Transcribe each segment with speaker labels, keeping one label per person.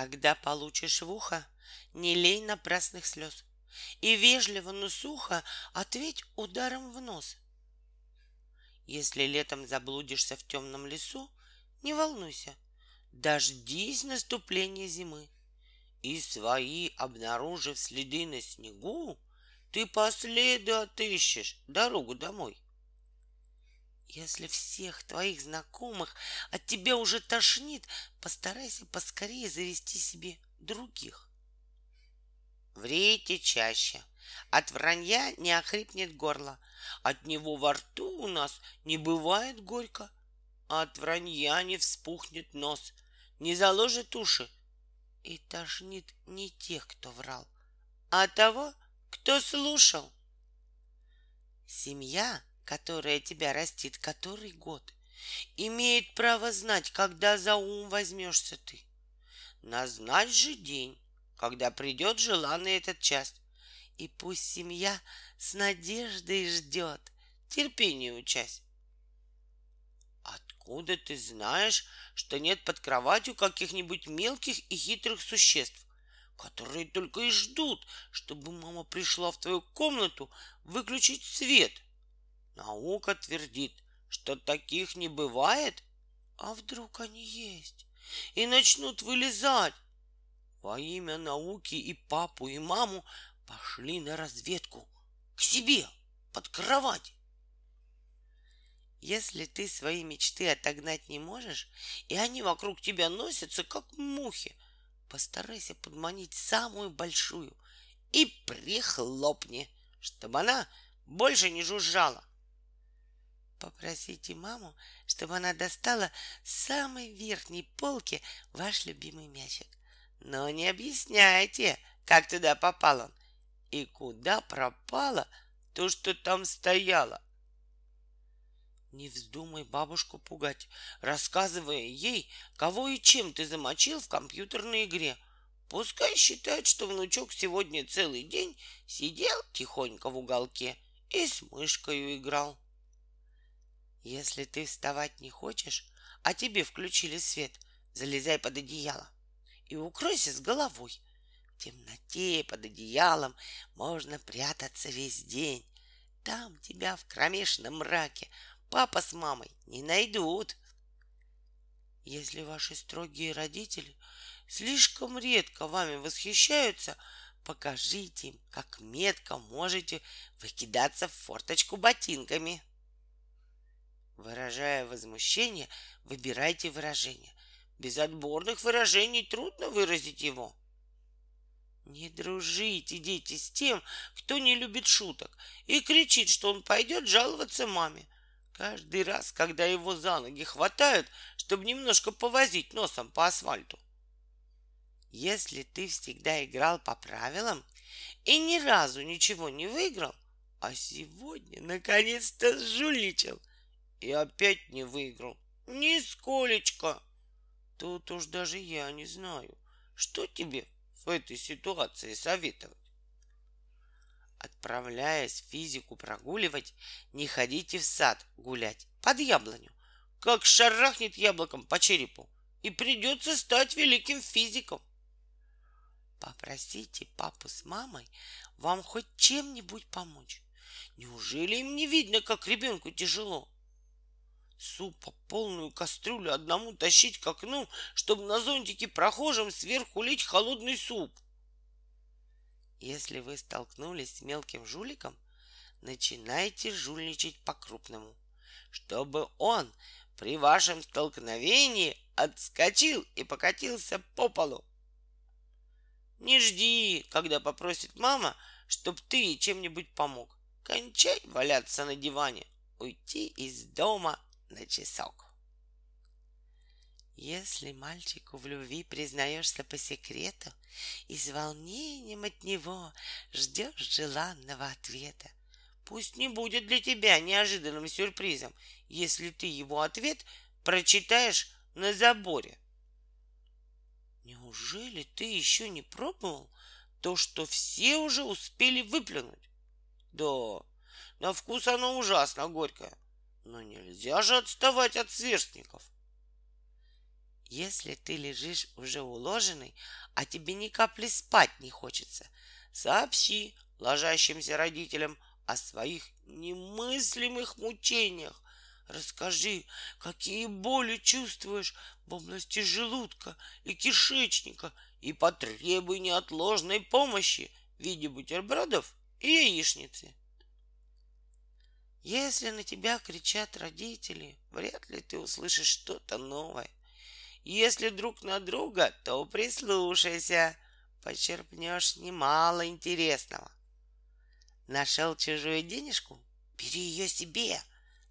Speaker 1: Когда получишь в ухо, не лей напрасных слез. И вежливо, но сухо ответь ударом в нос. Если летом заблудишься в темном лесу, не волнуйся, дождись наступления зимы. И свои, обнаружив следы на снегу, ты по следу отыщешь дорогу домой. Если всех твоих знакомых от тебя уже тошнит, постарайся поскорее завести себе других. Врите чаще. От вранья не охрипнет горло. От него во рту у нас не бывает горько. От вранья не вспухнет нос, не заложит уши. И тошнит не тех, кто врал, а того, кто слушал. Семья которая тебя растит который год, имеет право знать, когда за ум возьмешься ты. Назначь же день, когда придет желанный этот час, и пусть семья с надеждой ждет, терпение учась. Откуда ты знаешь, что нет под кроватью каких-нибудь мелких и хитрых существ, которые только и ждут, чтобы мама пришла в твою комнату выключить свет — Наука твердит, что таких не бывает, а вдруг они есть и начнут вылезать. Во имя науки и папу, и маму пошли на разведку к себе под кровать. Если ты свои мечты отогнать не можешь, и они вокруг тебя носятся, как мухи, постарайся подманить самую большую и прихлопни, чтобы она больше не жужжала. Попросите маму, чтобы она достала с самой верхней полки ваш любимый мячик. Но не объясняйте, как туда попал он и куда пропало то, что там стояло. Не вздумай бабушку пугать, рассказывая ей, кого и чем ты замочил в компьютерной игре. Пускай считает, что внучок сегодня целый день сидел тихонько в уголке и с мышкой играл. Если ты вставать не хочешь, а тебе включили свет, залезай под одеяло и укройся с головой. В темноте под одеялом можно прятаться весь день. Там тебя в кромешном мраке папа с мамой не найдут. Если ваши строгие родители слишком редко вами восхищаются, покажите им, как метко можете выкидаться в форточку ботинками. Выражая возмущение, выбирайте выражение. Без отборных выражений трудно выразить его. Не дружите, дети, с тем, кто не любит шуток и кричит, что он пойдет жаловаться маме. Каждый раз, когда его за ноги хватают, чтобы немножко повозить носом по асфальту. Если ты всегда играл по правилам и ни разу ничего не выиграл, а сегодня наконец-то жульничал, и опять не выиграл. Нисколечко. Тут уж даже я не знаю, что тебе в этой ситуации советовать. Отправляясь физику прогуливать, не ходите в сад гулять под яблоню, как шарахнет яблоком по черепу, и придется стать великим физиком. Попросите папу с мамой вам хоть чем-нибудь помочь. Неужели им не видно, как ребенку тяжело? Супа полную кастрюлю одному тащить к окну, чтобы на зонтике прохожим сверху лить холодный суп. Если вы столкнулись с мелким жуликом, начинайте жульничать по-крупному, чтобы он при вашем столкновении отскочил и покатился по полу. Не жди, когда попросит мама, чтоб ты чем-нибудь помог. Кончай валяться на диване, уйти из дома на часок. Если мальчику в любви признаешься по секрету и с волнением от него ждешь желанного ответа, пусть не будет для тебя неожиданным сюрпризом, если ты его ответ прочитаешь на заборе. Неужели ты еще не пробовал то, что все уже успели выплюнуть? Да, на вкус оно ужасно горькое. Но нельзя же отставать от сверстников. Если ты лежишь уже уложенный, а тебе ни капли спать не хочется, сообщи ложащимся родителям о своих немыслимых мучениях. Расскажи, какие боли чувствуешь в области желудка и кишечника, и потребуй неотложной помощи в виде бутербродов и яичницы. Если на тебя кричат родители, вряд ли ты услышишь что-то новое. Если друг на друга, то прислушайся, почерпнешь немало интересного. Нашел чужую денежку? Бери ее себе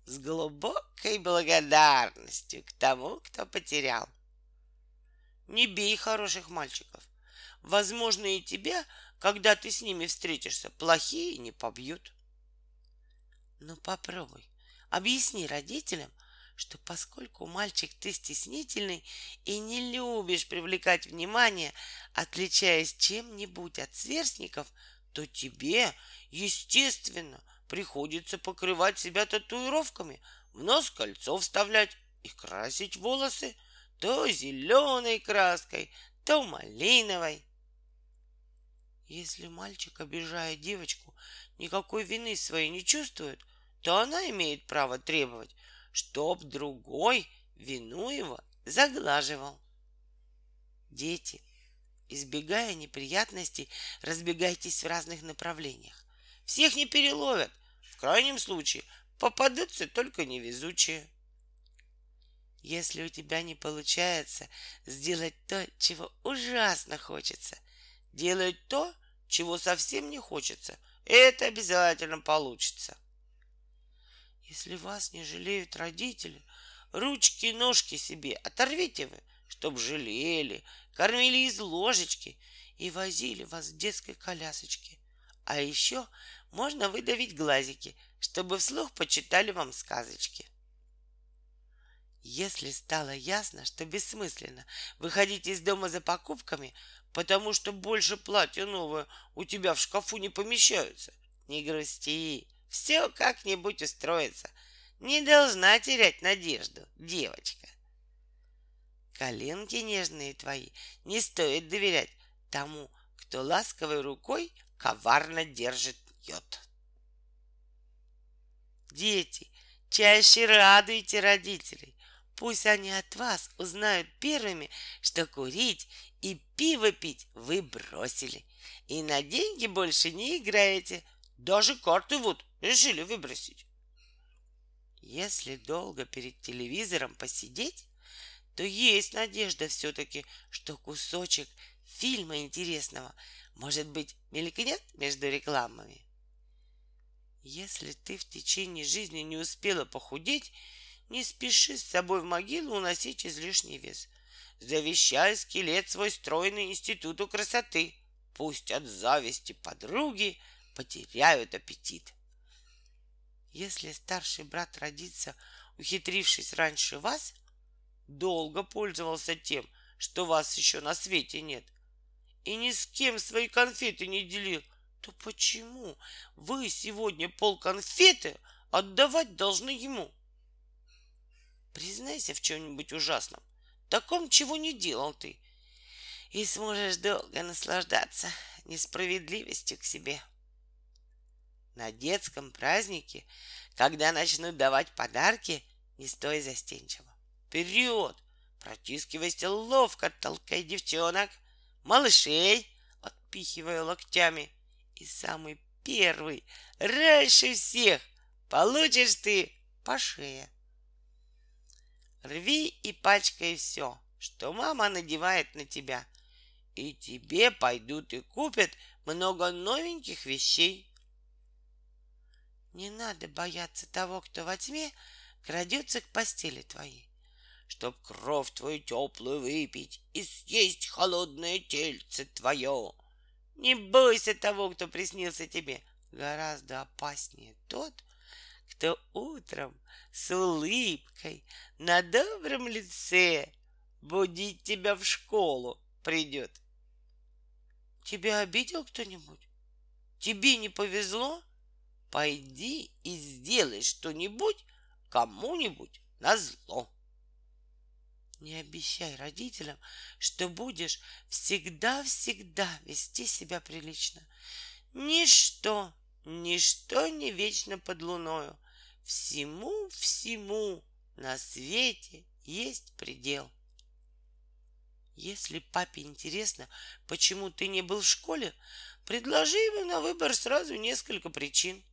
Speaker 1: с глубокой благодарностью к тому, кто потерял. Не бей хороших мальчиков. Возможно, и тебя, когда ты с ними встретишься, плохие не побьют. Ну попробуй, объясни родителям, что поскольку мальчик ты стеснительный и не любишь привлекать внимание, отличаясь чем-нибудь от сверстников, то тебе, естественно, приходится покрывать себя татуировками, в нос кольцо вставлять и красить волосы то зеленой краской, то малиновой. Если мальчик, обижая девочку, никакой вины своей не чувствует, то она имеет право требовать, чтоб другой вину его заглаживал. Дети, избегая неприятностей, разбегайтесь в разных направлениях. Всех не переловят. В крайнем случае попадутся только невезучие. Если у тебя не получается сделать то, чего ужасно хочется, делай то, чего совсем не хочется. Это обязательно получится. Если вас не жалеют родители, ручки и ножки себе оторвите вы, чтоб жалели, кормили из ложечки и возили вас в детской колясочке. А еще можно выдавить глазики, чтобы вслух почитали вам сказочки. Если стало ясно, что бессмысленно выходить из дома за покупками, потому что больше платья новое у тебя в шкафу не помещаются, не грусти, все как-нибудь устроится. Не должна терять надежду, девочка. Коленки нежные твои не стоит доверять тому, кто ласковой рукой коварно держит йод. Дети, чаще радуйте родителей. Пусть они от вас узнают первыми, что курить и пиво пить вы бросили. И на деньги больше не играете. Даже карты вот решили выбросить. Если долго перед телевизором посидеть, то есть надежда все-таки, что кусочек фильма интересного, может быть, мелькнет между рекламами. Если ты в течение жизни не успела похудеть, не спеши с собой в могилу уносить излишний вес. Завещай скелет свой стройный институту красоты. Пусть от зависти подруги потеряют аппетит. Если старший брат родится, ухитрившись раньше вас, долго пользовался тем, что вас еще на свете нет, и ни с кем свои конфеты не делил, то почему вы сегодня пол конфеты отдавать должны ему? Признайся в чем-нибудь ужасном, таком, чего не делал ты, и сможешь долго наслаждаться несправедливостью к себе. — на детском празднике, когда начнут давать подарки, не стой застенчиво. Вперед! Протискивайся ловко, толкай девчонок, малышей, отпихивая локтями. И самый первый, раньше всех, получишь ты по шее. Рви и пачкай все, что мама надевает на тебя. И тебе пойдут и купят много новеньких вещей. Не надо бояться того, кто во тьме крадется к постели твоей, Чтоб кровь твою теплую выпить и съесть холодное тельце твое. Не бойся того, кто приснился тебе. Гораздо опаснее тот, кто утром с улыбкой на добром лице будить тебя в школу придет. Тебя обидел кто-нибудь? Тебе не повезло? Пойди и сделай что-нибудь кому-нибудь на зло. Не обещай родителям, что будешь всегда-всегда вести себя прилично. Ничто, ничто не вечно под луною. Всему-всему на свете есть предел. Если папе интересно, почему ты не был в школе, предложи ему на выбор сразу несколько причин.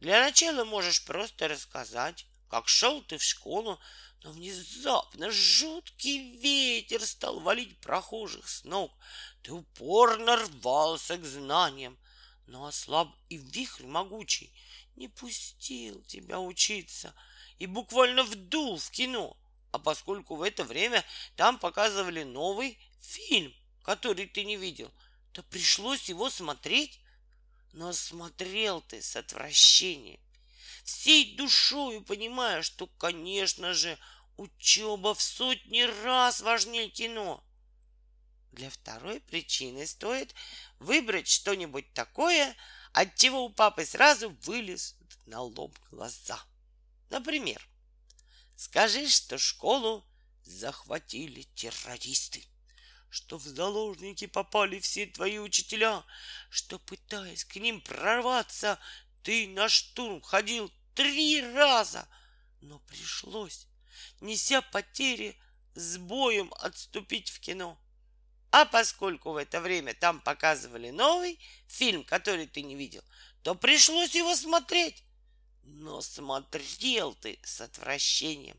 Speaker 1: Для начала можешь просто рассказать, как шел ты в школу, но внезапно жуткий ветер стал валить прохожих с ног. Ты упорно рвался к знаниям, но ослаб и вихрь могучий не пустил тебя учиться и буквально вдул в кино. А поскольку в это время там показывали новый фильм, который ты не видел, то пришлось его смотреть. Но смотрел ты с отвращением, всей душою понимая, что, конечно же, учеба в сотни раз важнее кино. Для второй причины стоит выбрать что-нибудь такое, от чего у папы сразу вылез на лоб глаза. Например, скажи, что школу захватили террористы, что в заложники попали все твои учителя, что, пытаясь к ним прорваться, ты на штурм ходил три раза, но пришлось, неся потери, с боем отступить в кино. А поскольку в это время там показывали новый фильм, который ты не видел, то пришлось его смотреть. Но смотрел ты с отвращением,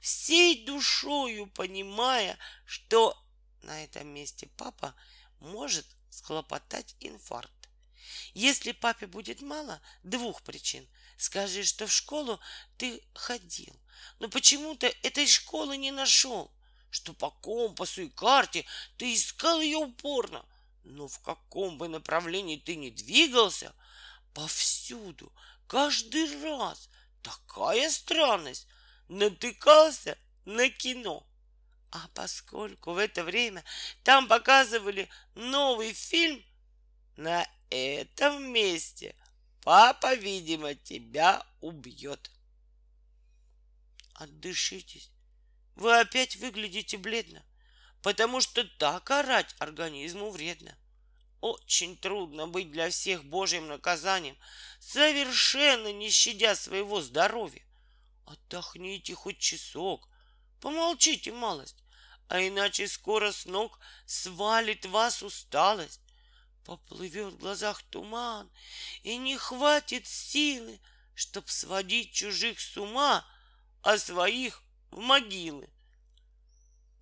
Speaker 1: всей душою понимая, что на этом месте папа может схлопотать инфаркт. Если папе будет мало двух причин, скажи, что в школу ты ходил, но почему-то этой школы не нашел что по компасу и карте ты искал ее упорно, но в каком бы направлении ты ни двигался, повсюду, каждый раз такая странность натыкался на кино. А поскольку в это время там показывали новый фильм, на этом месте папа, видимо, тебя убьет. Отдышитесь вы опять выглядите бледно, потому что так орать организму вредно. Очень трудно быть для всех Божьим наказанием, совершенно не щадя своего здоровья. Отдохните хоть часок, помолчите малость, а иначе скоро с ног свалит вас усталость. Поплывет в глазах туман, и не хватит силы, чтоб сводить чужих с ума, а своих в могилы.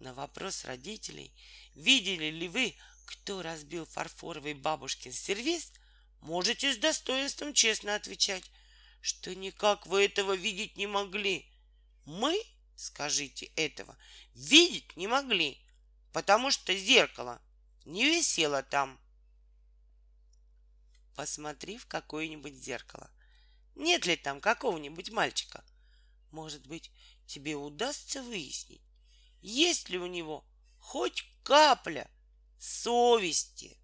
Speaker 1: На вопрос родителей, видели ли вы, кто разбил фарфоровый бабушкин сервиз, можете с достоинством честно отвечать, что никак вы этого видеть не могли. Мы, скажите этого, видеть не могли, потому что зеркало не висело там. Посмотри в какое-нибудь зеркало. Нет ли там какого-нибудь мальчика? Может быть, тебе удастся выяснить, есть ли у него хоть капля совести.